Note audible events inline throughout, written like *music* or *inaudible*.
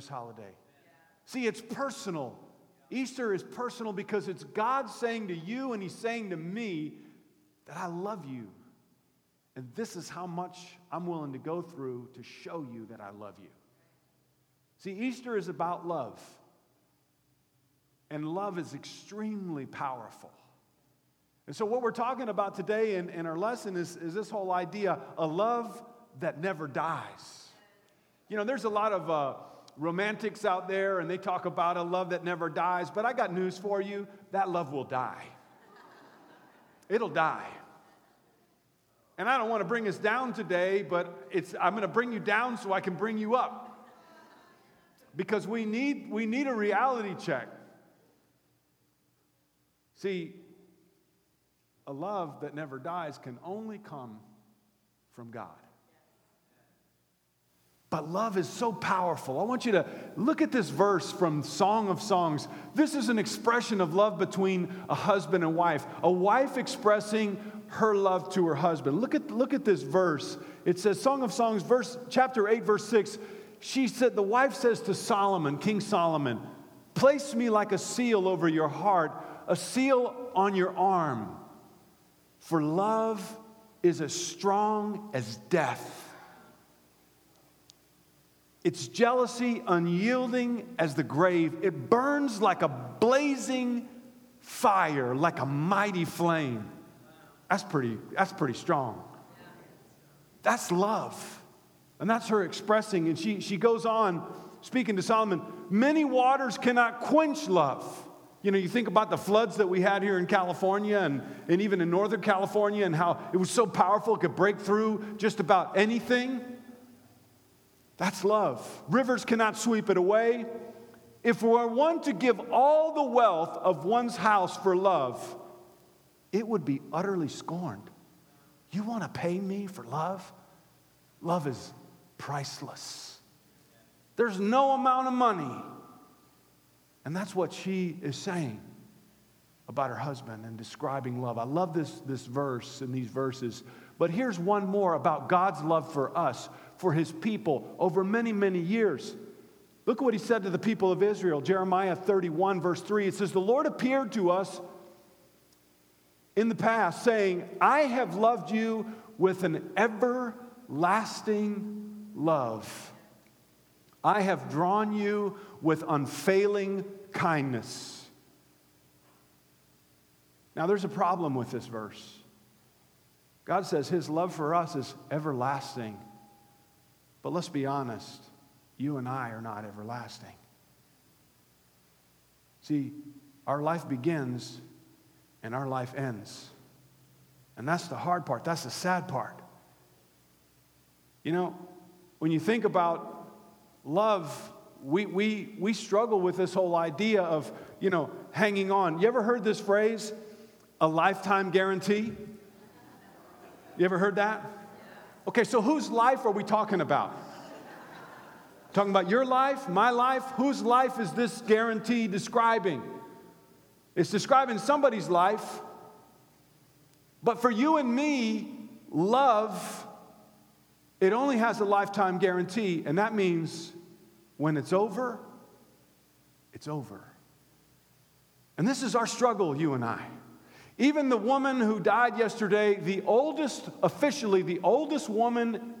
religious holiday. See, it's personal. Easter is personal because it's God saying to you and He's saying to me that I love you. And this is how much I'm willing to go through to show you that I love you. See, Easter is about love. And love is extremely powerful. And so, what we're talking about today in, in our lesson is, is this whole idea a love that never dies. You know, there's a lot of uh, romantics out there and they talk about a love that never dies, but I got news for you that love will die. It'll die. And I don't want to bring us down today, but it's, I'm going to bring you down so I can bring you up. Because we need, we need a reality check. See, a love that never dies can only come from God. But love is so powerful. I want you to look at this verse from Song of Songs. This is an expression of love between a husband and wife, a wife expressing her love to her husband. Look at, look at this verse. It says, Song of Songs, verse, chapter 8, verse 6. She said, The wife says to Solomon, King Solomon, Place me like a seal over your heart, a seal on your arm. For love is as strong as death its jealousy unyielding as the grave. It burns like a blazing fire, like a mighty flame. That's pretty, that's pretty strong. That's love. And that's her expressing. And she, she goes on speaking to Solomon many waters cannot quench love. You know, you think about the floods that we had here in California and, and even in Northern California and how it was so powerful, it could break through just about anything. That's love. Rivers cannot sweep it away. If we're one to give all the wealth of one's house for love, it would be utterly scorned. You want to pay me for love? Love is priceless. There's no amount of money. And that's what she is saying about her husband and describing love. I love this, this verse and these verses. But here's one more about God's love for us for his people over many, many years. Look what he said to the people of Israel, Jeremiah 31, verse 3. It says, The Lord appeared to us in the past, saying, I have loved you with an everlasting love. I have drawn you with unfailing kindness. Now, there's a problem with this verse. God says his love for us is everlasting. But let's be honest, you and I are not everlasting. See, our life begins and our life ends. And that's the hard part, that's the sad part. You know, when you think about love, we, we, we struggle with this whole idea of, you know, hanging on. You ever heard this phrase, a lifetime guarantee? You ever heard that? Okay, so whose life are we talking about? Talking about your life, my life? Whose life is this guarantee describing? It's describing somebody's life. But for you and me, love, it only has a lifetime guarantee, and that means when it's over, it's over. And this is our struggle, you and I. Even the woman who died yesterday, the oldest, officially, the oldest woman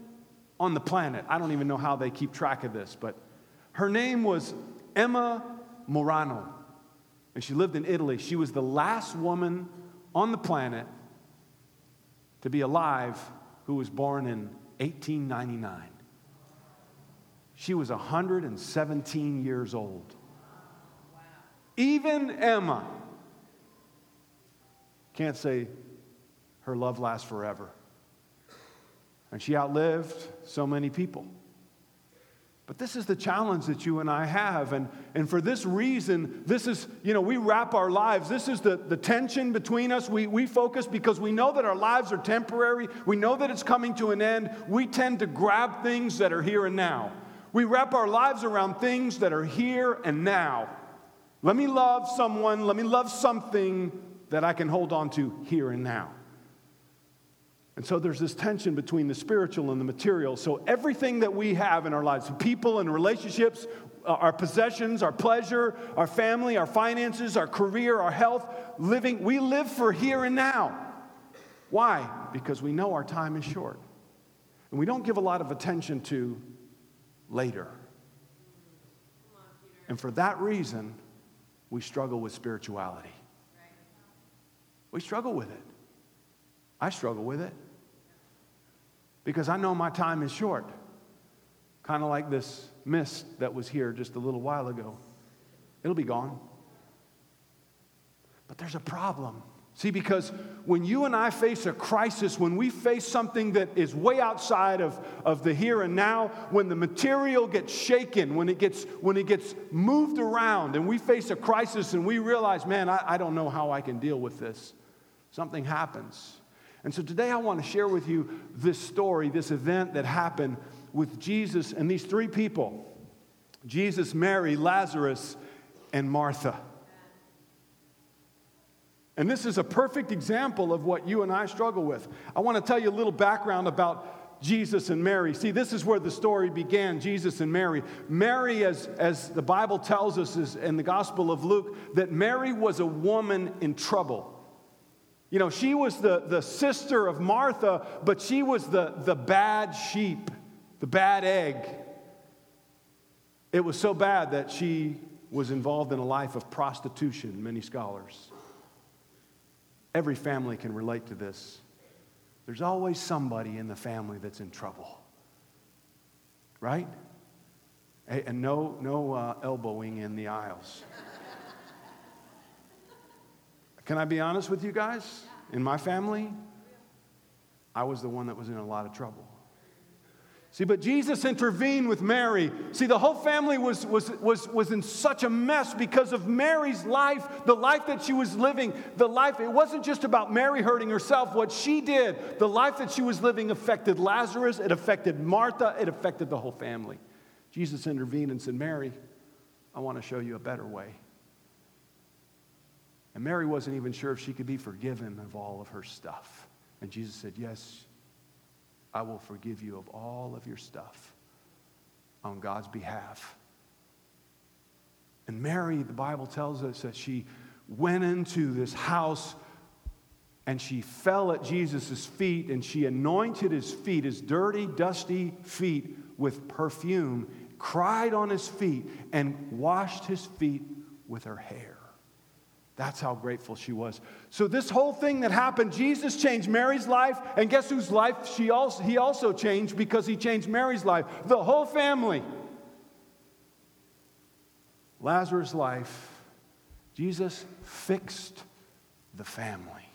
on the planet. I don't even know how they keep track of this, but her name was Emma Morano. And she lived in Italy. She was the last woman on the planet to be alive who was born in 1899. She was 117 years old. Even Emma can't say her love lasts forever. And she outlived so many people. But this is the challenge that you and I have. And, and for this reason, this is, you know, we wrap our lives. This is the, the tension between us. We, we focus because we know that our lives are temporary. We know that it's coming to an end. We tend to grab things that are here and now. We wrap our lives around things that are here and now. Let me love someone. Let me love something that I can hold on to here and now. And so there's this tension between the spiritual and the material. So everything that we have in our lives, people and relationships, uh, our possessions, our pleasure, our family, our finances, our career, our health, living. We live for here and now. Why? Because we know our time is short. And we don't give a lot of attention to later. And for that reason, we struggle with spirituality. We struggle with it. I struggle with it because I know my time is short. Kind of like this mist that was here just a little while ago. It'll be gone. But there's a problem. See, because when you and I face a crisis, when we face something that is way outside of, of the here and now, when the material gets shaken, when it gets, when it gets moved around, and we face a crisis and we realize, man, I, I don't know how I can deal with this, something happens. And so today I want to share with you this story, this event that happened with Jesus and these three people Jesus, Mary, Lazarus, and Martha. And this is a perfect example of what you and I struggle with. I want to tell you a little background about Jesus and Mary. See, this is where the story began Jesus and Mary. Mary, as, as the Bible tells us is in the Gospel of Luke, that Mary was a woman in trouble. You know, she was the, the sister of Martha, but she was the, the bad sheep, the bad egg. It was so bad that she was involved in a life of prostitution, many scholars. Every family can relate to this. There's always somebody in the family that's in trouble. Right? And no, no uh, elbowing in the aisles. Can I be honest with you guys? In my family, I was the one that was in a lot of trouble. See, but Jesus intervened with Mary. See, the whole family was, was, was, was in such a mess because of Mary's life, the life that she was living. The life, it wasn't just about Mary hurting herself. What she did, the life that she was living affected Lazarus, it affected Martha, it affected the whole family. Jesus intervened and said, Mary, I want to show you a better way. And Mary wasn't even sure if she could be forgiven of all of her stuff. And Jesus said, Yes, I will forgive you of all of your stuff on God's behalf. And Mary, the Bible tells us that she went into this house and she fell at Jesus' feet and she anointed his feet, his dirty, dusty feet, with perfume, cried on his feet, and washed his feet with her hair. That's how grateful she was. So, this whole thing that happened, Jesus changed Mary's life, and guess whose life she also, he also changed because he changed Mary's life? The whole family. Lazarus' life, Jesus fixed the family.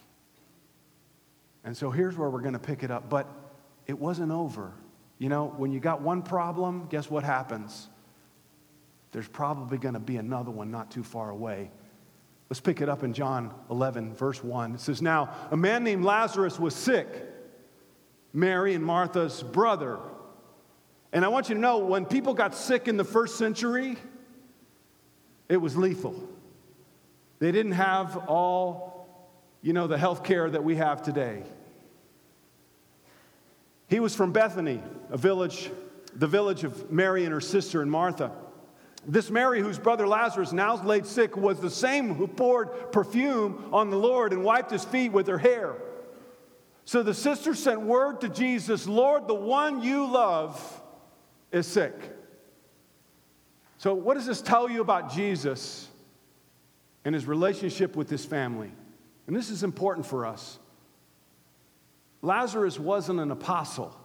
And so here's where we're going to pick it up. But it wasn't over. You know, when you got one problem, guess what happens? There's probably going to be another one not too far away. Let's pick it up in John 11, verse 1. It says, Now, a man named Lazarus was sick, Mary and Martha's brother. And I want you to know when people got sick in the first century, it was lethal. They didn't have all, you know, the health care that we have today. He was from Bethany, a village, the village of Mary and her sister and Martha. This Mary, whose brother Lazarus now laid sick, was the same who poured perfume on the Lord and wiped his feet with her hair. So the sister sent word to Jesus Lord, the one you love is sick. So, what does this tell you about Jesus and his relationship with his family? And this is important for us. Lazarus wasn't an apostle.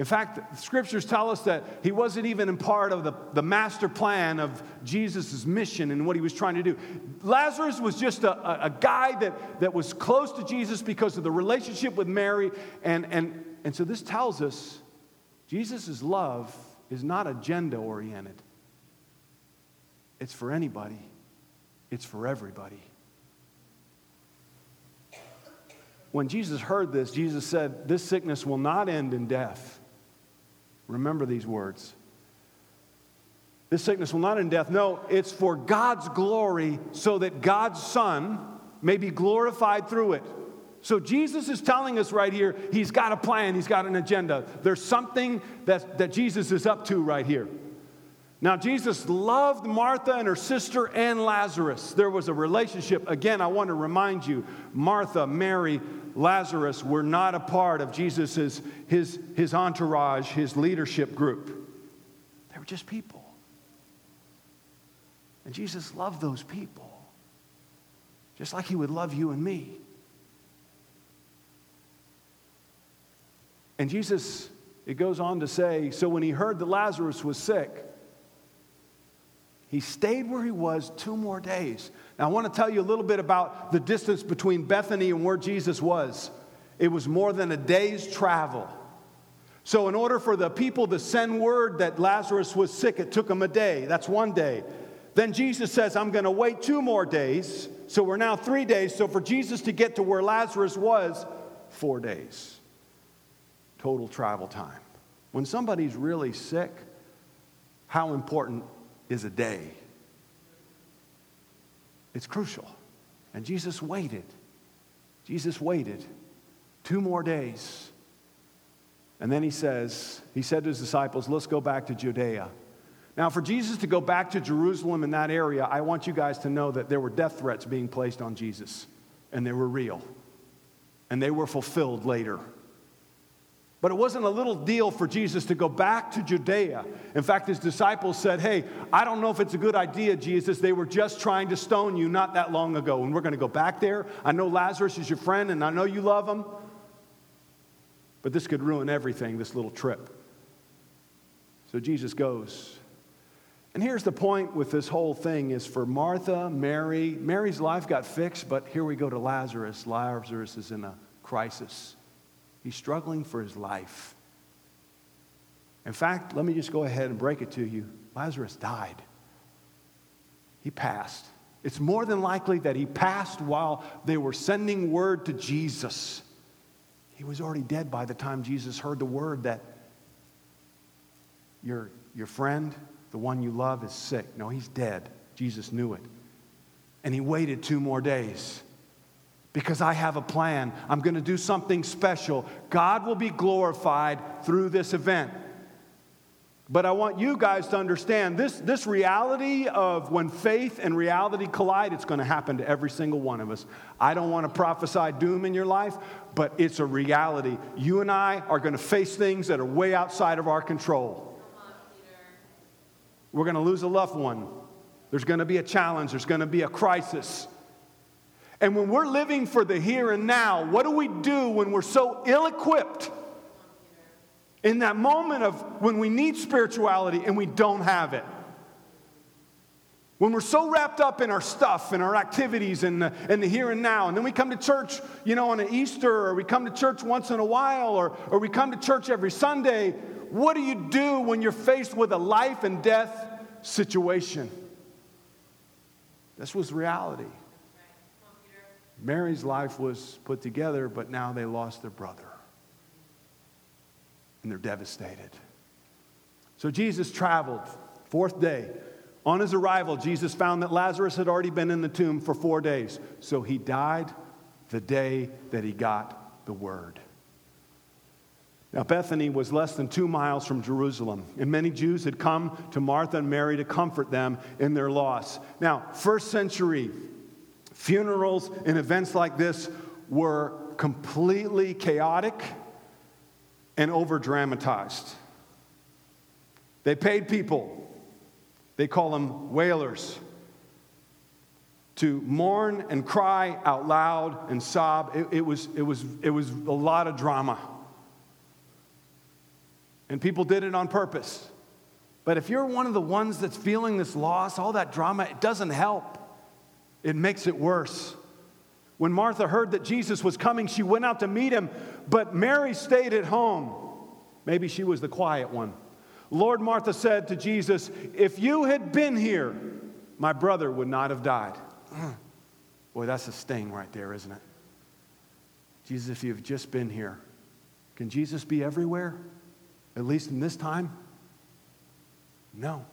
In fact, scriptures tell us that he wasn't even in part of the, the master plan of Jesus' mission and what he was trying to do. Lazarus was just a, a, a guy that, that was close to Jesus because of the relationship with Mary. And, and, and so this tells us Jesus' love is not agenda oriented, it's for anybody, it's for everybody. When Jesus heard this, Jesus said, This sickness will not end in death. Remember these words. This sickness will not end death. No, it's for God's glory so that God's Son may be glorified through it. So Jesus is telling us right here, he's got a plan, he's got an agenda. There's something that, that Jesus is up to right here. Now, Jesus loved Martha and her sister and Lazarus. There was a relationship. Again, I want to remind you Martha, Mary, Lazarus were not a part of Jesus' his, his entourage, his leadership group. They were just people. And Jesus loved those people, just like he would love you and me. And Jesus, it goes on to say, so when he heard that Lazarus was sick, he stayed where he was two more days. Now, I want to tell you a little bit about the distance between Bethany and where Jesus was. It was more than a day's travel. So, in order for the people to send word that Lazarus was sick, it took them a day. That's one day. Then Jesus says, I'm going to wait two more days. So, we're now three days. So, for Jesus to get to where Lazarus was, four days. Total travel time. When somebody's really sick, how important is a day. It's crucial. And Jesus waited. Jesus waited two more days. And then he says, he said to his disciples, let's go back to Judea. Now, for Jesus to go back to Jerusalem in that area, I want you guys to know that there were death threats being placed on Jesus, and they were real, and they were fulfilled later. But it wasn't a little deal for Jesus to go back to Judea. In fact, his disciples said, Hey, I don't know if it's a good idea, Jesus. They were just trying to stone you not that long ago, and we're going to go back there. I know Lazarus is your friend, and I know you love him. But this could ruin everything, this little trip. So Jesus goes. And here's the point with this whole thing is for Martha, Mary, Mary's life got fixed, but here we go to Lazarus. Lazarus is in a crisis. He's struggling for his life. In fact, let me just go ahead and break it to you Lazarus died, he passed. It's more than likely that he passed while they were sending word to Jesus. He was already dead by the time Jesus heard the word that your, your friend, the one you love, is sick. No, he's dead. Jesus knew it. And he waited two more days because I have a plan. I'm going to do something special. God will be glorified through this event. But I want you guys to understand this, this reality of when faith and reality collide, it's going to happen to every single one of us. I don't want to prophesy doom in your life, but it's a reality. You and I are going to face things that are way outside of our control. We're going to lose a loved one. There's going to be a challenge, there's going to be a crisis. And when we're living for the here and now, what do we do when we're so ill equipped in that moment of when we need spirituality and we don't have it? When we're so wrapped up in our stuff and our activities and the, and the here and now, and then we come to church, you know, on an Easter, or we come to church once in a while, or, or we come to church every Sunday, what do you do when you're faced with a life and death situation? This was reality. Mary's life was put together, but now they lost their brother. And they're devastated. So Jesus traveled, fourth day. On his arrival, Jesus found that Lazarus had already been in the tomb for four days. So he died the day that he got the word. Now, Bethany was less than two miles from Jerusalem, and many Jews had come to Martha and Mary to comfort them in their loss. Now, first century Funerals and events like this were completely chaotic and over dramatized. They paid people, they call them wailers, to mourn and cry out loud and sob. It, it, was, it, was, it was a lot of drama. And people did it on purpose. But if you're one of the ones that's feeling this loss, all that drama, it doesn't help. It makes it worse. When Martha heard that Jesus was coming, she went out to meet him, but Mary stayed at home. Maybe she was the quiet one. Lord, Martha said to Jesus, If you had been here, my brother would not have died. Boy, that's a sting right there, isn't it? Jesus, if you've just been here, can Jesus be everywhere? At least in this time? No.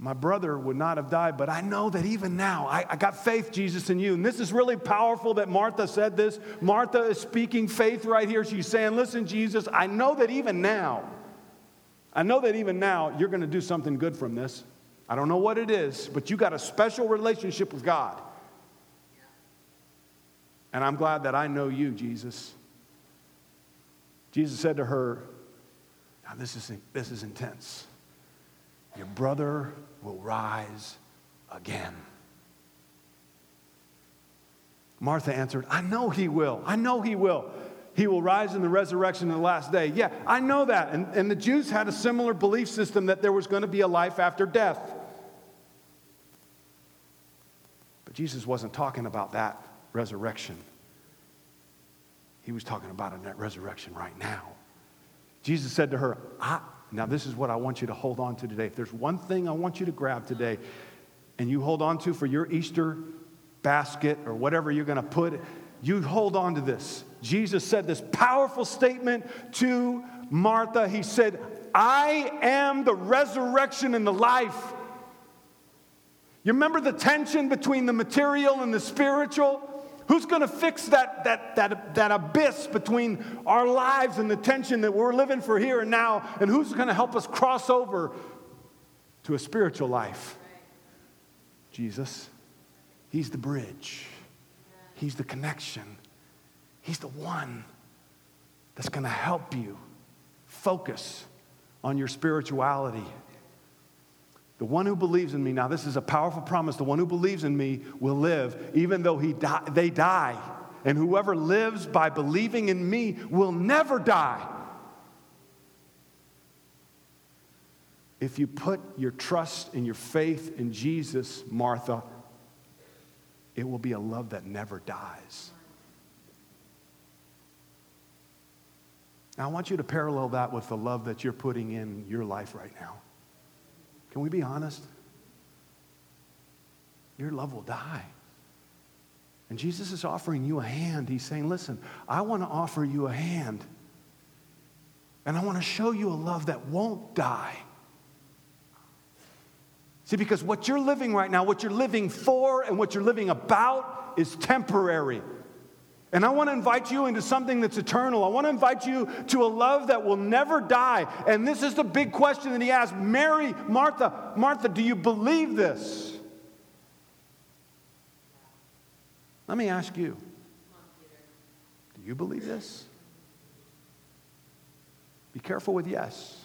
My brother would not have died. But I know that even now, I, I, got faith, Jesus, in you. And this is really powerful that Martha said this. Martha is speaking faith right here. She's saying, Listen, Jesus, I know that even now, I know that even now you're going to do something good from this. I don't know what it is, but you got a special relationship with God. And I'm glad that I know you, Jesus. Jesus said to her, Now, this is, this is intense. Your brother will rise again. Martha answered, I know he will. I know he will. He will rise in the resurrection in the last day. Yeah, I know that. And, and the Jews had a similar belief system that there was going to be a life after death. But Jesus wasn't talking about that resurrection. He was talking about a resurrection right now. Jesus said to her, Now, this is what I want you to hold on to today. If there's one thing I want you to grab today and you hold on to for your Easter basket or whatever you're going to put, you hold on to this. Jesus said this powerful statement to Martha. He said, I am the resurrection and the life. You remember the tension between the material and the spiritual? Who's going to fix that, that, that, that abyss between our lives and the tension that we're living for here and now? And who's going to help us cross over to a spiritual life? Jesus. He's the bridge, He's the connection, He's the one that's going to help you focus on your spirituality. The one who believes in me, now this is a powerful promise, the one who believes in me will live even though he die, they die. And whoever lives by believing in me will never die. If you put your trust and your faith in Jesus, Martha, it will be a love that never dies. Now, I want you to parallel that with the love that you're putting in your life right now. Can we be honest? Your love will die. And Jesus is offering you a hand. He's saying, Listen, I want to offer you a hand. And I want to show you a love that won't die. See, because what you're living right now, what you're living for, and what you're living about is temporary. And I want to invite you into something that's eternal. I want to invite you to a love that will never die. And this is the big question that he asked Mary, Martha, Martha, do you believe this? Let me ask you do you believe this? Be careful with yes.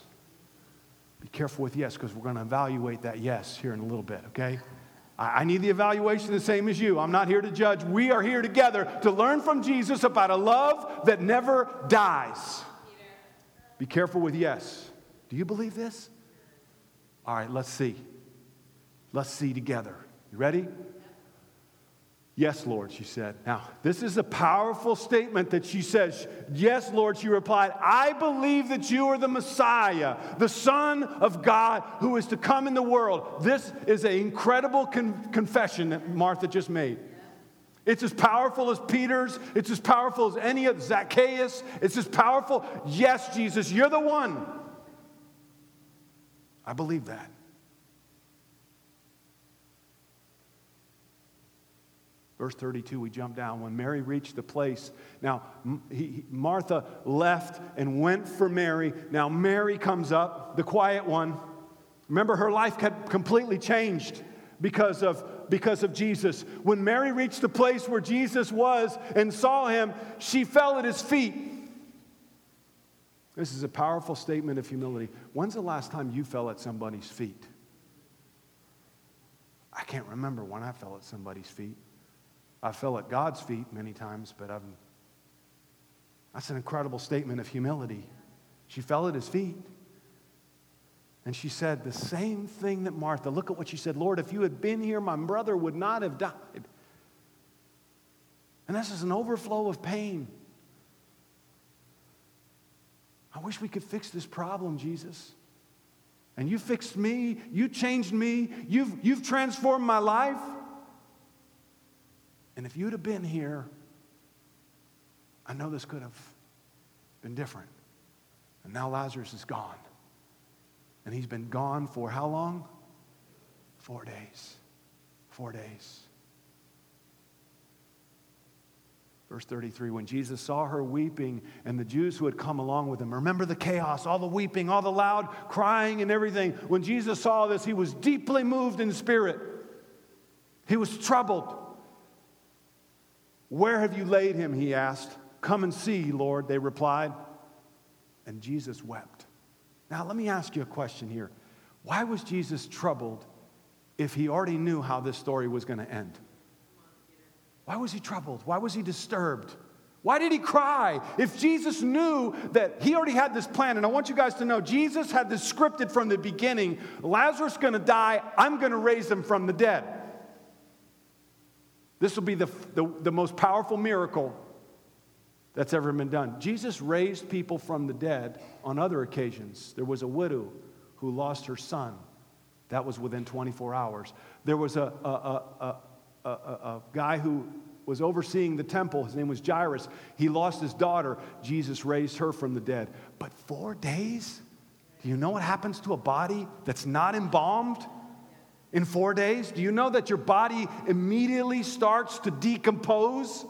Be careful with yes, because we're going to evaluate that yes here in a little bit, okay? I need the evaluation the same as you. I'm not here to judge. We are here together to learn from Jesus about a love that never dies. Be careful with yes. Do you believe this? All right, let's see. Let's see together. You ready? Yes, Lord, she said. Now, this is a powerful statement that she says. Yes, Lord, she replied, I believe that you are the Messiah, the Son of God who is to come in the world. This is an incredible con- confession that Martha just made. It's as powerful as Peter's, it's as powerful as any of Zacchaeus, it's as powerful. Yes, Jesus, you're the one. I believe that. Verse 32, we jump down. When Mary reached the place, now he, Martha left and went for Mary. Now Mary comes up, the quiet one. Remember, her life had completely changed because of, because of Jesus. When Mary reached the place where Jesus was and saw him, she fell at his feet. This is a powerful statement of humility. When's the last time you fell at somebody's feet? I can't remember when I fell at somebody's feet. I fell at God's feet many times, but I'm, that's an incredible statement of humility. She fell at his feet. And she said the same thing that Martha. Look at what she said Lord, if you had been here, my brother would not have died. And this is an overflow of pain. I wish we could fix this problem, Jesus. And you fixed me, you changed me, you've, you've transformed my life. And if you'd have been here, I know this could have been different. And now Lazarus is gone. And he's been gone for how long? Four days. Four days. Verse 33 When Jesus saw her weeping and the Jews who had come along with him, remember the chaos, all the weeping, all the loud crying and everything. When Jesus saw this, he was deeply moved in spirit. He was troubled. Where have you laid him? He asked. Come and see, Lord, they replied. And Jesus wept. Now, let me ask you a question here. Why was Jesus troubled if he already knew how this story was going to end? Why was he troubled? Why was he disturbed? Why did he cry? If Jesus knew that he already had this plan, and I want you guys to know Jesus had this scripted from the beginning Lazarus going to die, I'm going to raise him from the dead. This will be the, the, the, most powerful miracle that's ever been done. Jesus raised people from the dead on other occasions. There was a widow who lost her son, that was within 24 hours. There was a, a, a, a, a guy who was overseeing the temple. His name was Jairus. He lost his daughter. Jesus raised her from the dead. But four days? Do you know what happens to a body that's not embalmed in four days? Do you know that your body immediately starts to decompose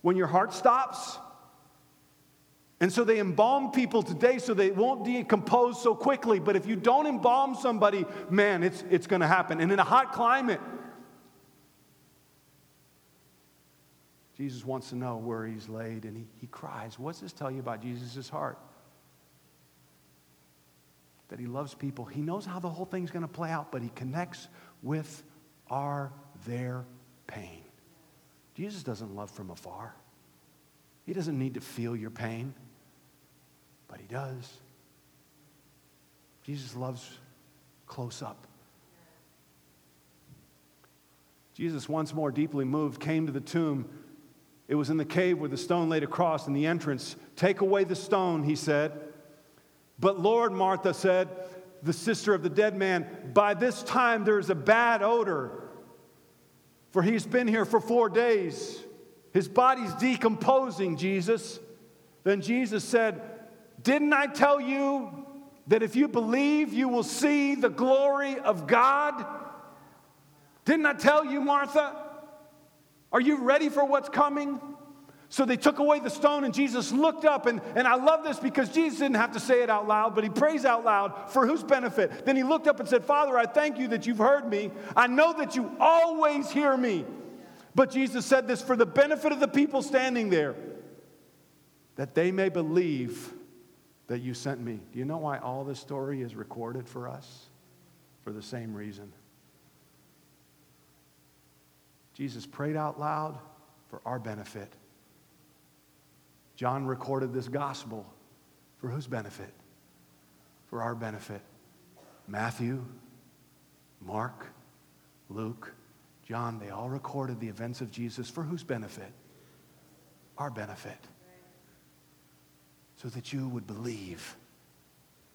when your heart stops? And so they embalm people today so they won't decompose so quickly. But if you don't embalm somebody, man, it's, it's going to happen. And in a hot climate, Jesus wants to know where he's laid and he, he cries. What's this tell you about Jesus' heart? That he loves people. He knows how the whole thing's going to play out, but he connects with our, their pain. Jesus doesn't love from afar. He doesn't need to feel your pain, but he does. Jesus loves close up. Jesus, once more deeply moved, came to the tomb it was in the cave where the stone laid across in the entrance. Take away the stone, he said. But Lord, Martha said, the sister of the dead man, by this time there's a bad odor, for he's been here for four days. His body's decomposing, Jesus. Then Jesus said, Didn't I tell you that if you believe, you will see the glory of God? Didn't I tell you, Martha? Are you ready for what's coming? So they took away the stone, and Jesus looked up. And, and I love this because Jesus didn't have to say it out loud, but he prays out loud for whose benefit? Then he looked up and said, Father, I thank you that you've heard me. I know that you always hear me. But Jesus said this for the benefit of the people standing there, that they may believe that you sent me. Do you know why all this story is recorded for us? For the same reason. Jesus prayed out loud for our benefit. John recorded this gospel for whose benefit? For our benefit. Matthew, Mark, Luke, John, they all recorded the events of Jesus for whose benefit? Our benefit. So that you would believe,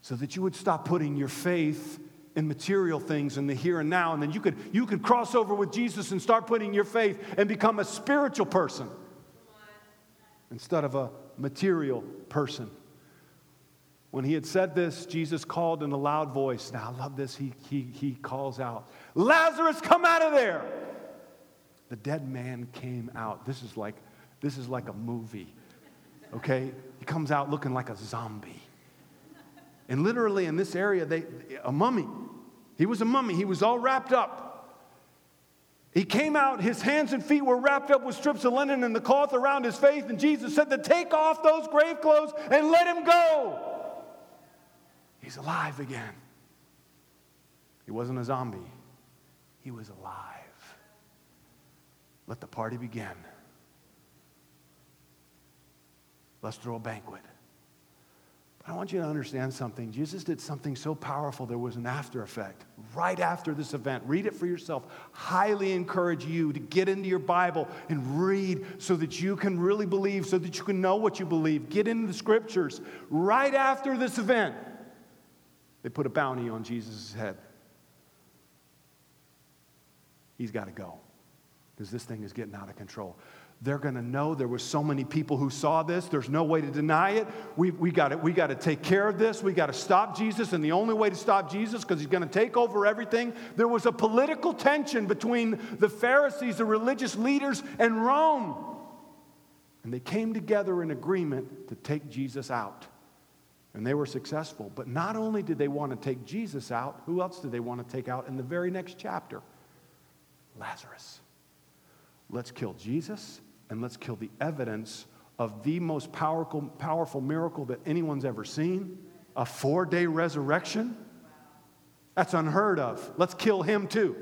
so that you would stop putting your faith in material things in the here and now and then you could you could cross over with jesus and start putting your faith and become a spiritual person instead of a material person. When he had said this jesus called in a loud voice. Now i love this. He, he, he calls out lazarus come out of there. The dead man came out. This is like this is like a movie okay? He comes out looking like a zombie. And literally in this area, they, a mummy. He was a mummy. He was all wrapped up. He came out, his hands and feet were wrapped up with strips of linen and the cloth around his face. And Jesus said to take off those grave clothes and let him go. He's alive again. He wasn't a zombie, he was alive. Let the party begin. Let's throw a banquet. But I want you to understand something. Jesus did something so powerful, there was an after effect right after this event. Read it for yourself. Highly encourage you to get into your Bible and read so that you can really believe, so that you can know what you believe. Get into the scriptures. Right after this event, they put a bounty on Jesus' head. He's got to go because this thing is getting out of control. They're going to know there were so many people who saw this. There's no way to deny it. We, we got we to take care of this. We got to stop Jesus. And the only way to stop Jesus, because he's going to take over everything, there was a political tension between the Pharisees, the religious leaders, and Rome. And they came together in agreement to take Jesus out. And they were successful. But not only did they want to take Jesus out, who else did they want to take out in the very next chapter? Lazarus. Let's kill Jesus and let's kill the evidence of the most powerful, powerful miracle that anyone's ever seen a four day resurrection. That's unheard of. Let's kill him too.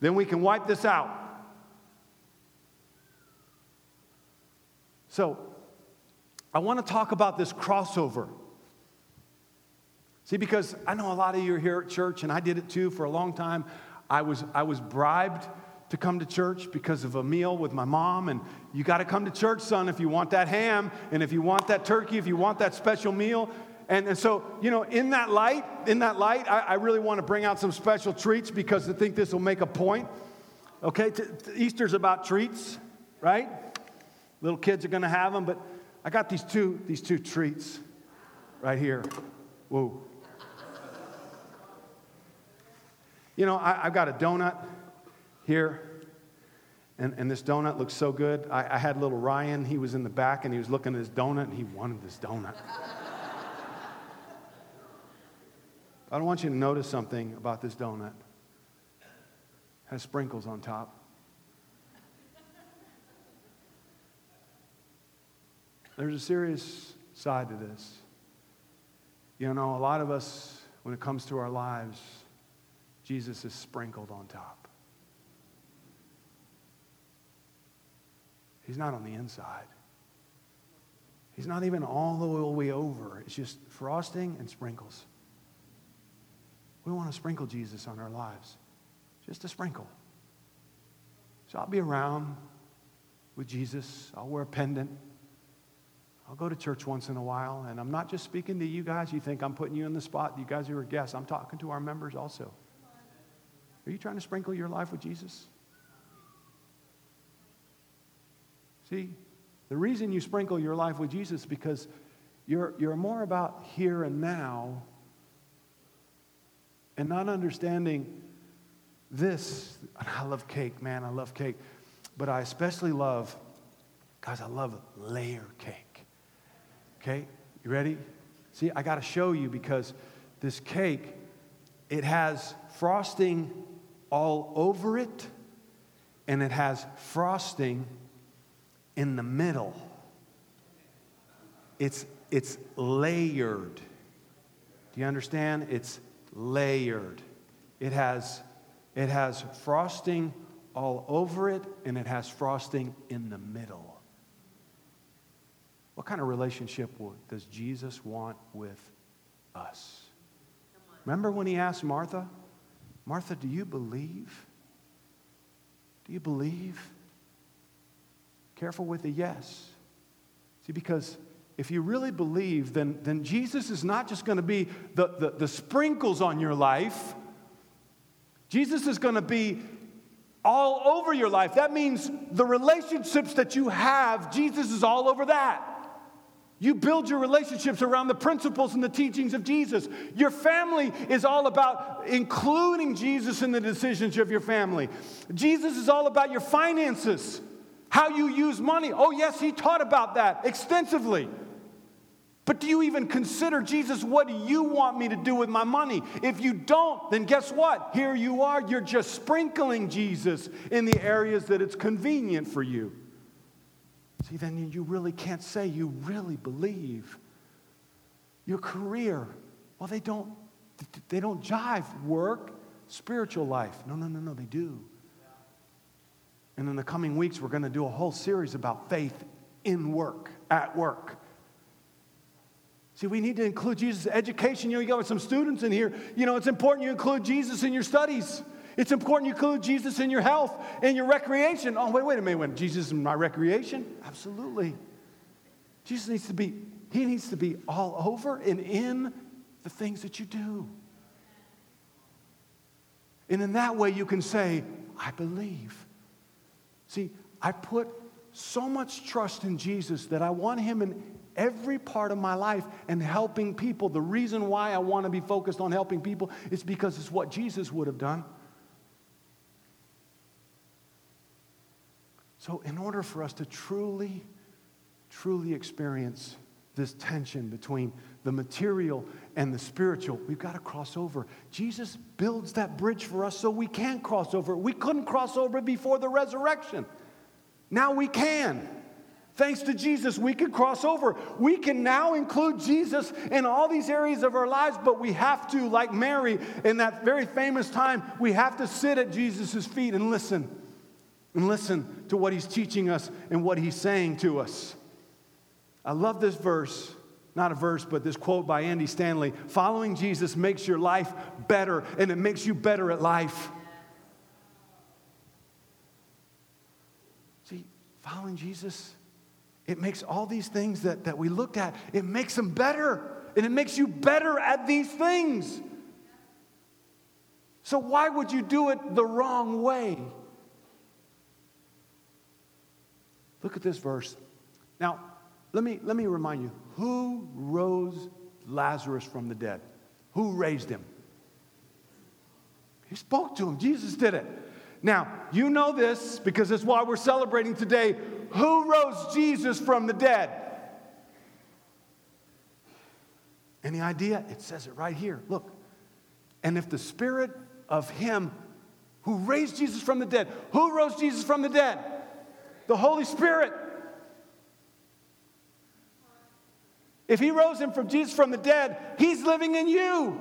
Then we can wipe this out. So, I want to talk about this crossover. See, because I know a lot of you are here at church, and I did it too for a long time. I was, I was bribed to come to church because of a meal with my mom, and you got to come to church, son, if you want that ham, and if you want that turkey, if you want that special meal. And, and so, you know, in that light, in that light, I, I really want to bring out some special treats because I think this will make a point. Okay, t- t- Easter's about treats, right? Little kids are going to have them, but I got these two, these two treats right here. Whoa. You know, I, have got a donut here, and, and this donut looks so good. I, I had little Ryan, he was in the back, and he was looking at his donut, and he wanted this donut. *laughs* I don't want you to notice something about this donut. It has sprinkles on top. There's a serious side to this. You know, a lot of us, when it comes to our lives, Jesus is sprinkled on top. He's not on the inside. He's not even all the way over. It's just frosting and sprinkles. We want to sprinkle Jesus on our lives, just a sprinkle. So I'll be around with Jesus. I'll wear a pendant. I'll go to church once in a while, and I'm not just speaking to you guys. You think I'm putting you in the spot. You guys who are guests, I'm talking to our members also. Are you trying to sprinkle your life with Jesus? See, the reason you sprinkle your life with Jesus is because you're, you're more about here and now and not understanding this. I love cake, man, I love cake. But I especially love, guys, I love layer cake. Okay, you ready? See, I got to show you because this cake, it has frosting all over it, and it has frosting in the middle. It's, it's layered. Do you understand? It's layered. It has, it has frosting all over it, and it has frosting in the middle. What kind of relationship does Jesus want with us? Remember when he asked Martha, Martha, do you believe? Do you believe? Careful with the yes. See, because if you really believe, then, then Jesus is not just going to be the, the, the sprinkles on your life, Jesus is going to be all over your life. That means the relationships that you have, Jesus is all over that. You build your relationships around the principles and the teachings of Jesus. Your family is all about including Jesus in the decisions of your family. Jesus is all about your finances, how you use money. Oh, yes, he taught about that extensively. But do you even consider, Jesus, what do you want me to do with my money? If you don't, then guess what? Here you are. You're just sprinkling Jesus in the areas that it's convenient for you. See, then you really can't say you really believe. Your career, well, they don't, they don't jive. Work, spiritual life. No, no, no, no, they do. And in the coming weeks, we're going to do a whole series about faith in work, at work. See, we need to include Jesus' education. You know, you got some students in here. You know, it's important you include Jesus in your studies. It's important you include Jesus in your health and your recreation. Oh, wait, wait a minute. Wait, Jesus in my recreation? Absolutely. Jesus needs to be, he needs to be all over and in the things that you do. And in that way, you can say, I believe. See, I put so much trust in Jesus that I want him in every part of my life and helping people. The reason why I want to be focused on helping people is because it's what Jesus would have done. So, in order for us to truly truly experience this tension between the material and the spiritual, we've got to cross over. Jesus builds that bridge for us so we can cross over. We couldn't cross over before the resurrection. Now we can. Thanks to Jesus, we can cross over. We can now include Jesus in all these areas of our lives, but we have to, like Mary in that very famous time, we have to sit at Jesus' feet and listen. And listen to what he's teaching us and what he's saying to us. I love this verse, not a verse, but this quote by Andy Stanley Following Jesus makes your life better, and it makes you better at life. See, following Jesus it makes all these things that, that we looked at, it makes them better. And it makes you better at these things. So why would you do it the wrong way? Look at this verse. Now, let me, let me remind you who rose Lazarus from the dead? Who raised him? He spoke to him. Jesus did it. Now, you know this because it's why we're celebrating today who rose Jesus from the dead? Any idea? It says it right here. Look. And if the spirit of him who raised Jesus from the dead, who rose Jesus from the dead? The Holy Spirit. If he rose him from Jesus from the dead, he's living in you.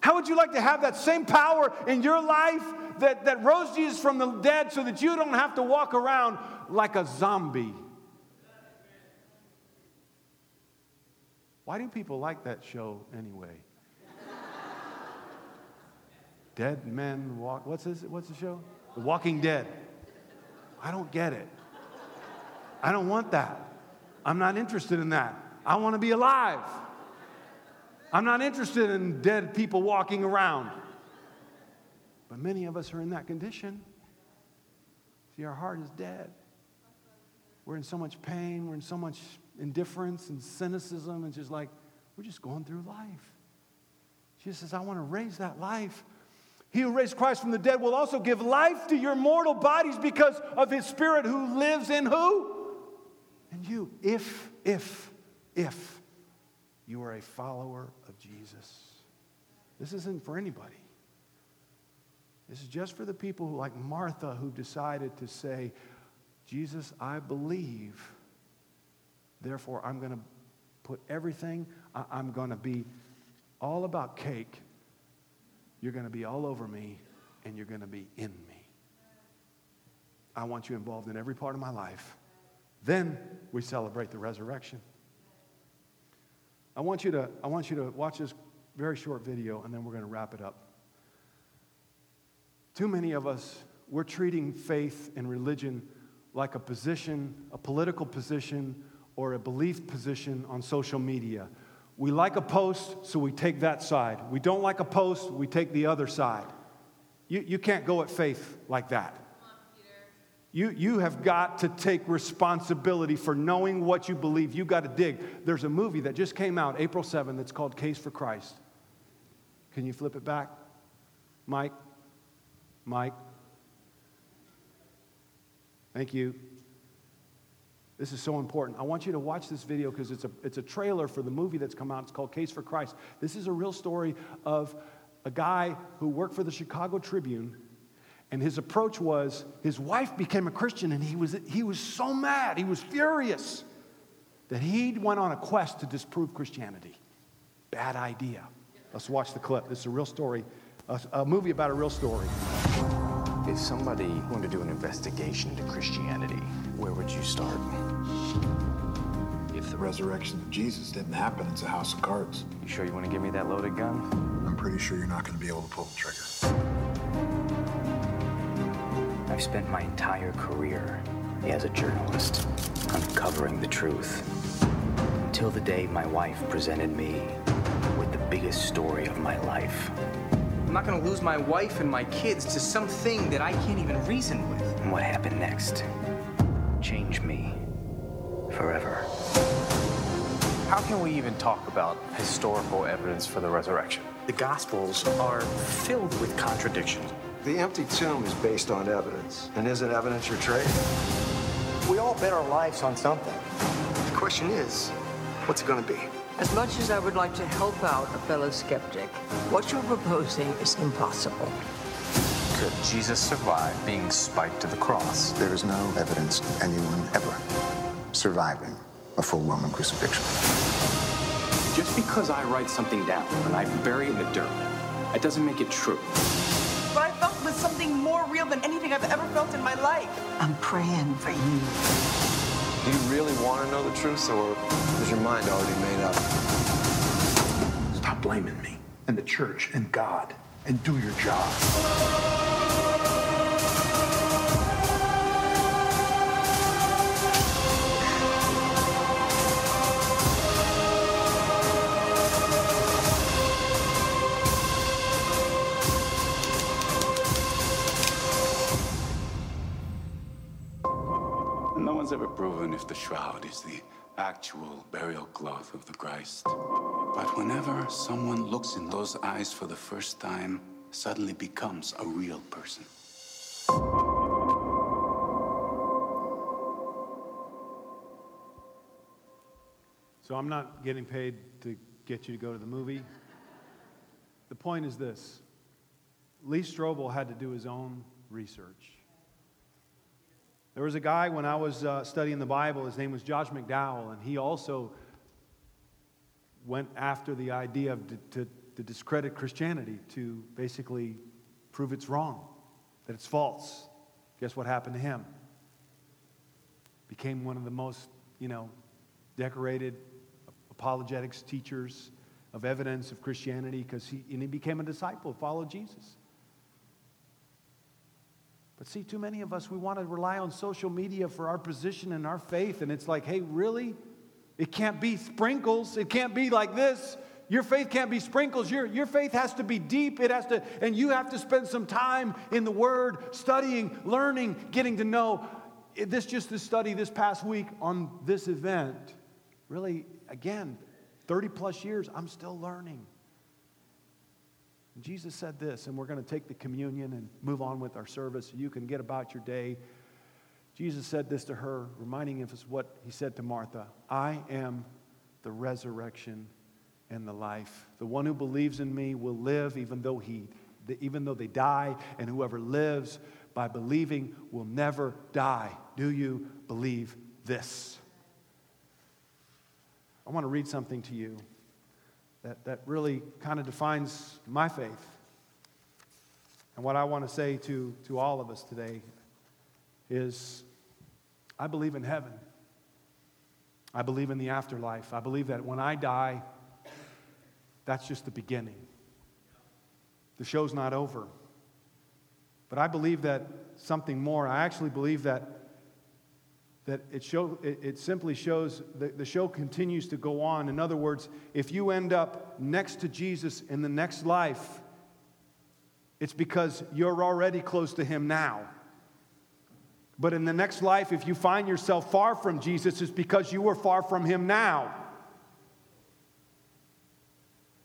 How would you like to have that same power in your life that, that rose Jesus from the dead so that you don't have to walk around like a zombie. Why do people like that show anyway? *laughs* Dead men walk. What's this? What's the show? The Walking Dead. I don't get it. I don't want that. I'm not interested in that. I want to be alive. I'm not interested in dead people walking around. But many of us are in that condition. See, our heart is dead. We're in so much pain, we're in so much indifference and cynicism, and just like, we're just going through life. Jesus says, I want to raise that life. He who raised Christ from the dead will also give life to your mortal bodies because of his spirit who lives in who? And you. If, if, if you are a follower of Jesus. This isn't for anybody. This is just for the people who, like Martha who decided to say, Jesus, I believe. Therefore, I'm going to put everything, I'm going to be all about cake. You're going to be all over me, and you're going to be in me. I want you involved in every part of my life. Then we celebrate the resurrection. I want you to, I want you to watch this very short video, and then we're going to wrap it up. Too many of us, we're treating faith and religion like a position, a political position, or a belief position on social media. We like a post, so we take that side. We don't like a post, we take the other side. You, you can't go at faith like that. You, you have got to take responsibility for knowing what you believe. You got to dig. There's a movie that just came out April 7th that's called Case for Christ. Can you flip it back? Mike? Mike? Thank you. This is so important. I want you to watch this video because it's a, it's a trailer for the movie that's come out. It's called Case for Christ. This is a real story of a guy who worked for the Chicago Tribune, and his approach was his wife became a Christian, and he was, he was so mad, he was furious that he went on a quest to disprove Christianity. Bad idea. Let's watch the clip. This is a real story, a, a movie about a real story. If somebody wanted to do an investigation into Christianity, where would you start? If the resurrection of Jesus didn't happen, it's a house of cards. You sure you want to give me that loaded gun? I'm pretty sure you're not going to be able to pull the trigger. I've spent my entire career as a journalist uncovering the truth until the day my wife presented me with the biggest story of my life. I'm not gonna lose my wife and my kids to something that I can't even reason with. And what happened next changed me forever. How can we even talk about historical evidence for the resurrection? The Gospels are filled with contradictions. The empty tomb is based on evidence. And isn't evidence your trade? We all bet our lives on something. The question is, what's it gonna be? As much as I would like to help out a fellow skeptic, what you're proposing is impossible. Could Jesus survive being spiked to the cross? There is no evidence of anyone ever surviving a full Roman crucifixion. Just because I write something down and I bury it in the dirt, that doesn't make it true. What I felt was something more real than anything I've ever felt in my life. I'm praying for you. Do you really want to know the truth, or is your mind already made up? Stop blaming me and the church and God and do your job. The shroud is the actual burial cloth of the Christ. But whenever someone looks in those eyes for the first time, suddenly becomes a real person. So I'm not getting paid to get you to go to the movie. The point is this Lee Strobel had to do his own research. There was a guy when I was uh, studying the Bible, his name was Josh McDowell, and he also went after the idea of to, to discredit Christianity, to basically prove it's wrong, that it's false. Guess what happened to him? Became one of the most, you know, decorated apologetics teachers of evidence of Christianity because he, and he became a disciple, followed Jesus. But see, too many of us, we want to rely on social media for our position and our faith. And it's like, hey, really? It can't be sprinkles. It can't be like this. Your faith can't be sprinkles. Your, your faith has to be deep. It has to, and you have to spend some time in the Word, studying, learning, getting to know. This just this study this past week on this event, really, again, 30 plus years, I'm still learning. Jesus said this, and we're going to take the communion and move on with our service you can get about your day. Jesus said this to her, reminding us what he said to Martha I am the resurrection and the life. The one who believes in me will live even though, he, even though they die, and whoever lives by believing will never die. Do you believe this? I want to read something to you that, that really kind of defines my faith. And what I want to say to, to all of us today is I believe in heaven. I believe in the afterlife. I believe that when I die, that's just the beginning. The show's not over. But I believe that something more. I actually believe that that it, show, it, it simply shows the, the show continues to go on. In other words, if you end up next to Jesus in the next life, it's because you're already close to him now. But in the next life, if you find yourself far from Jesus, it's because you were far from him now.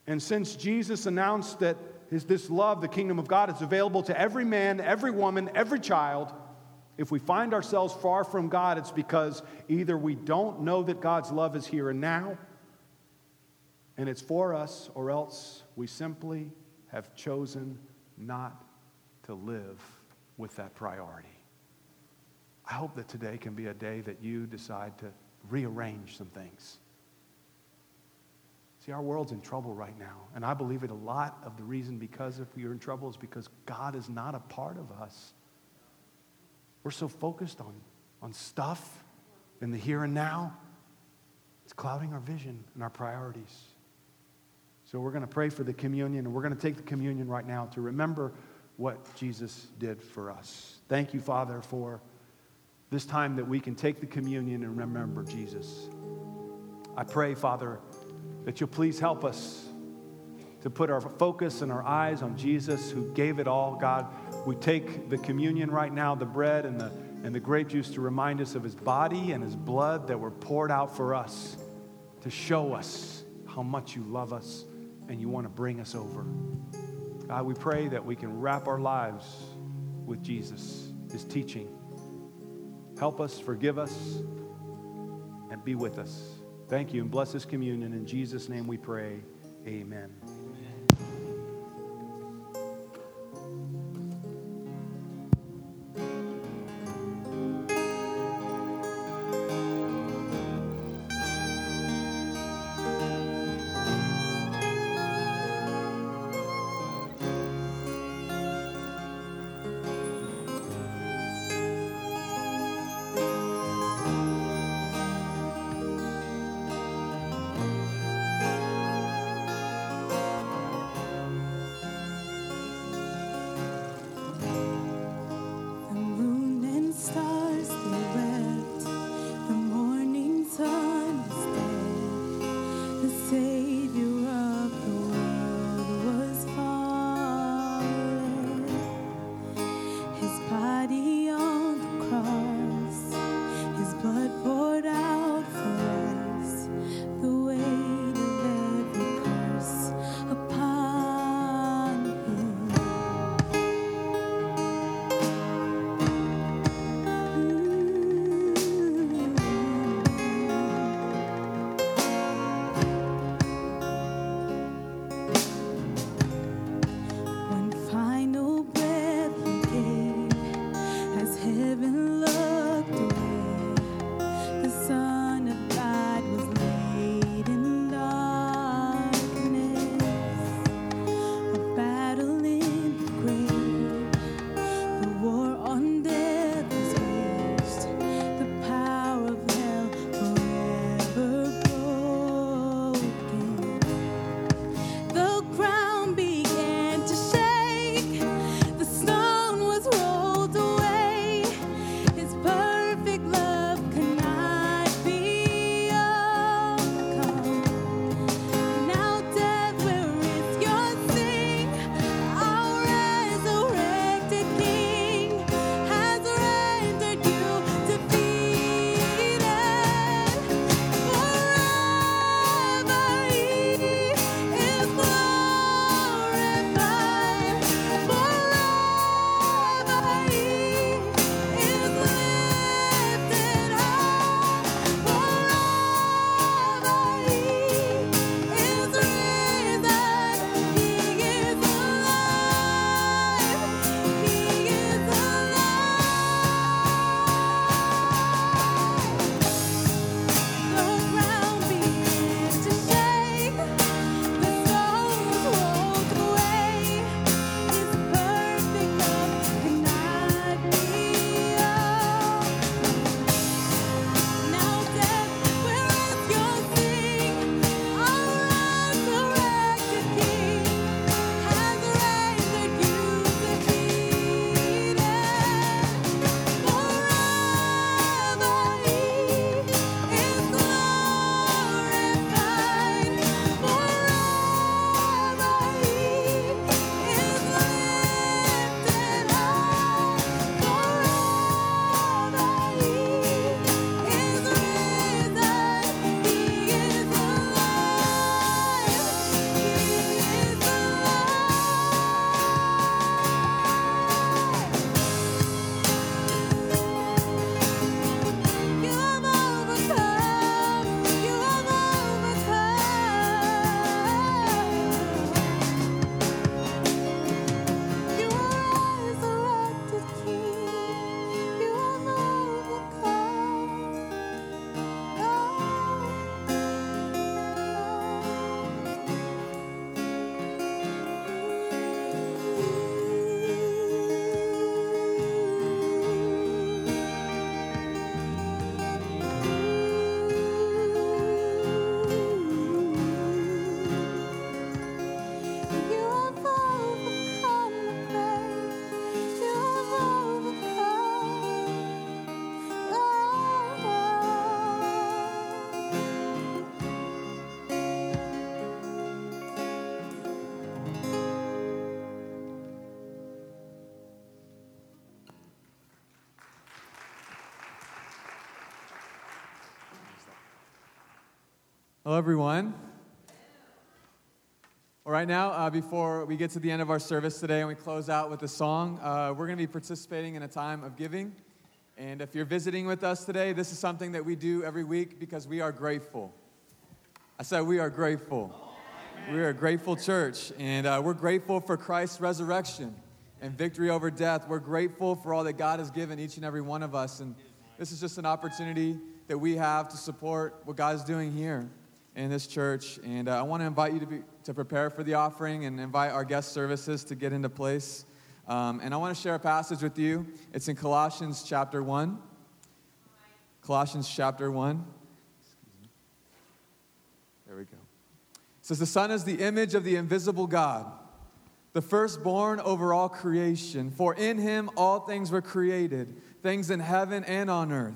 And since Jesus announced that his, this love, the kingdom of God, is available to every man, every woman, every child, if we find ourselves far from God, it's because either we don't know that God's love is here and now, and it's for us, or else we simply have chosen not to live with that priority. I hope that today can be a day that you decide to rearrange some things. See, our world's in trouble right now, and I believe it a lot of the reason because if are in trouble is because God is not a part of us. We're so focused on, on stuff in the here and now, it's clouding our vision and our priorities. So we're going to pray for the communion, and we're going to take the communion right now to remember what Jesus did for us. Thank you, Father, for this time that we can take the communion and remember Jesus. I pray, Father, that you'll please help us to put our focus and our eyes on Jesus who gave it all. God, we take the communion right now, the bread and the, and the grape juice to remind us of his body and his blood that were poured out for us to show us how much you love us and you want to bring us over. God, we pray that we can wrap our lives with Jesus, his teaching. Help us, forgive us, and be with us. Thank you and bless this communion. In Jesus' name we pray. Amen. Hello, everyone. Well, right now, uh, before we get to the end of our service today and we close out with a song, uh, we're going to be participating in a time of giving. And if you're visiting with us today, this is something that we do every week because we are grateful. I said we are grateful. We are a grateful church, and uh, we're grateful for Christ's resurrection and victory over death. We're grateful for all that God has given each and every one of us. And this is just an opportunity that we have to support what God is doing here in this church. And uh, I want to invite you to, be, to prepare for the offering and invite our guest services to get into place. Um, and I want to share a passage with you. It's in Colossians chapter 1. Colossians chapter 1. There we go. It says, The Son is the image of the invisible God, the firstborn over all creation. For in him all things were created, things in heaven and on earth,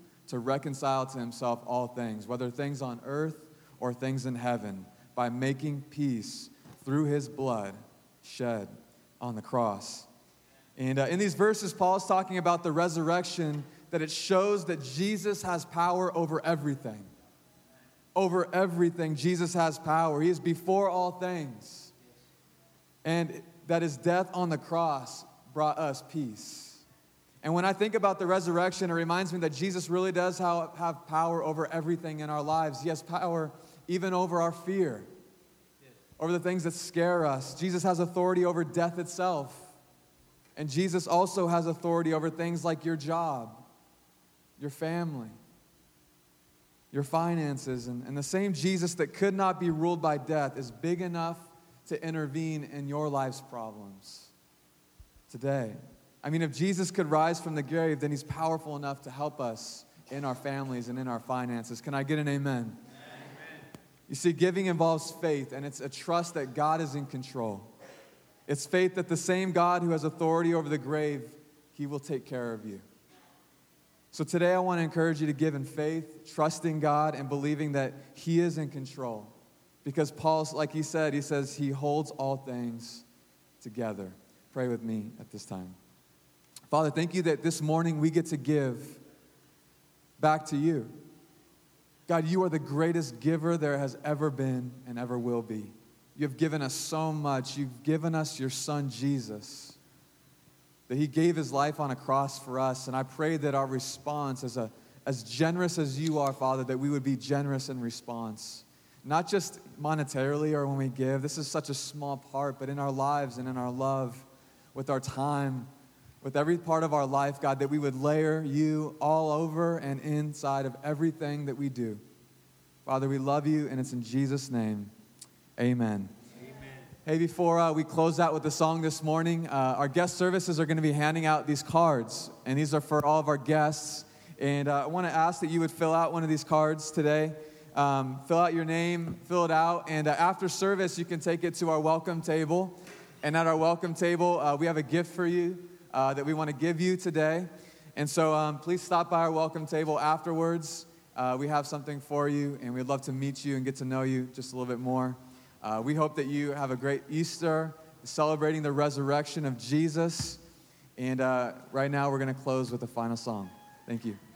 to reconcile to himself all things, whether things on earth or things in heaven, by making peace through his blood shed on the cross. And uh, in these verses, Paul is talking about the resurrection, that it shows that Jesus has power over everything. Over everything, Jesus has power. He is before all things. And that his death on the cross brought us peace. And when I think about the resurrection, it reminds me that Jesus really does have, power over everything in our lives. He has power even over our fear, over the things that scare us. Jesus has authority over death itself. And Jesus also has authority over things like your job, your family, your finances. And, and the same Jesus that could not be ruled by death is big enough to intervene in your life's problems today. I mean, if Jesus could rise from the grave, then he's powerful enough to help us in our families and in our finances. Can I get an amen? You see, giving involves faith, and it's a trust that God is in control. It's faith that the same God who has authority over the grave, he will take care of you. So today I want to encourage you to give in faith, trusting God and believing that he is in control. Because Paul, like he said, he says he holds all things together. Pray with me at this time. Father, thank you that this morning we get to give back to you. God, you are the greatest giver there has ever been and ever will be. You have given us so much. You've given us your son, Jesus, that he gave his life on a cross for us. And I pray that our response, as, a, as generous as you are, Father, that we would be generous in response. Not just monetarily or when we give, this is such a small part, but in our lives and in our love, with our time, with every part of our life, God, that we would layer you all over and inside of everything that we do. Father, we love you, and it's in Jesus' name. Amen. Hey, before uh, we close out with the song this morning, uh, our guest services are going to be handing out these cards, and these are for all of our guests. And uh, I want to ask that you would fill out one of these cards today. Um, fill out your name, fill it out, and uh, after service, you can take it to our welcome table. And at our welcome table, uh, we have a gift for you uh, that we want to give you today. And so um, please stop by our welcome table afterwards. we have something for you, and we'd love to meet you and get to know you just a little bit more. Uh, we hope that you have a great Easter, celebrating the resurrection of Jesus. And uh, right now, we're going to close with a final song. Thank you.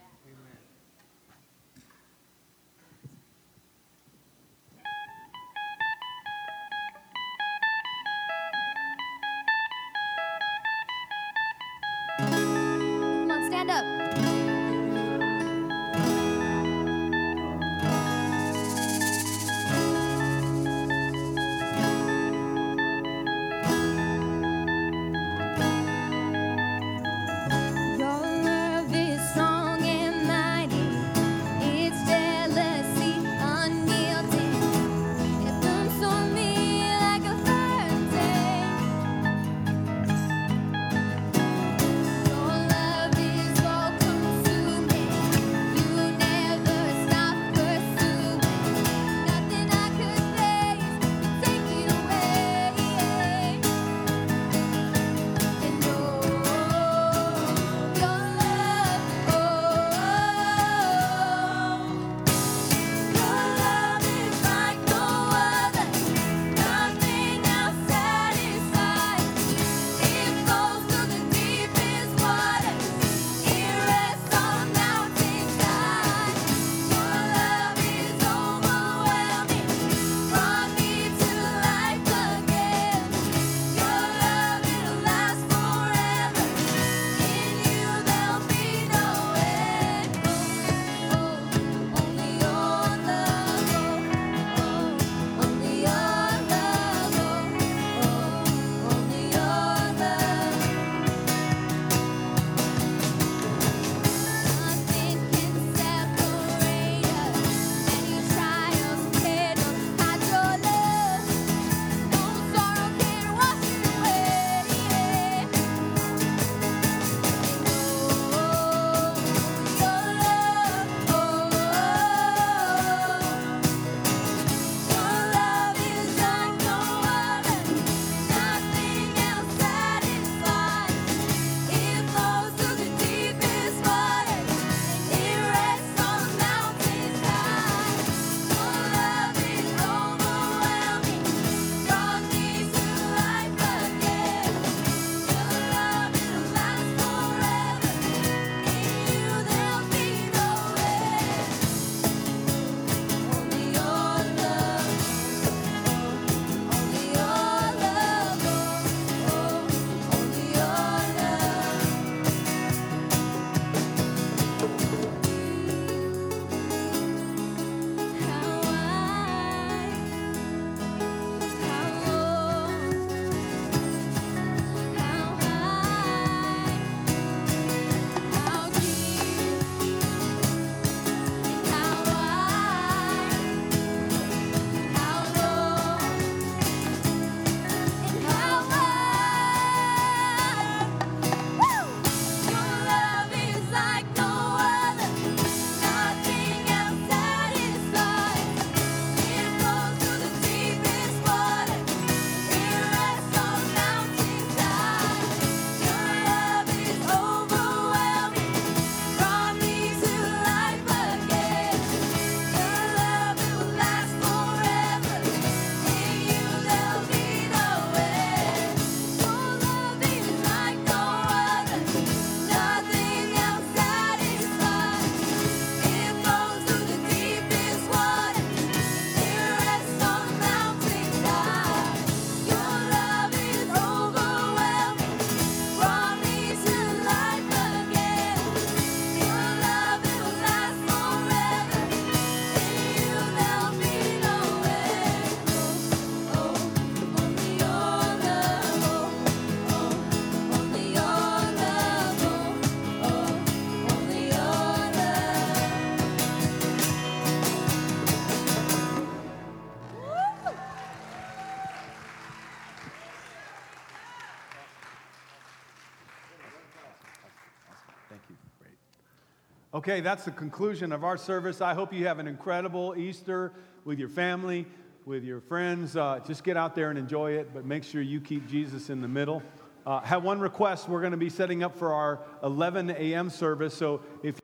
Okay, that's the conclusion of our service. I hope you have an incredible Easter with your family, with your friends. Uh, just get out there and enjoy it, but make sure you keep Jesus in the middle. Uh, have one request. We're going to be setting up for our 11 a.m. service. So if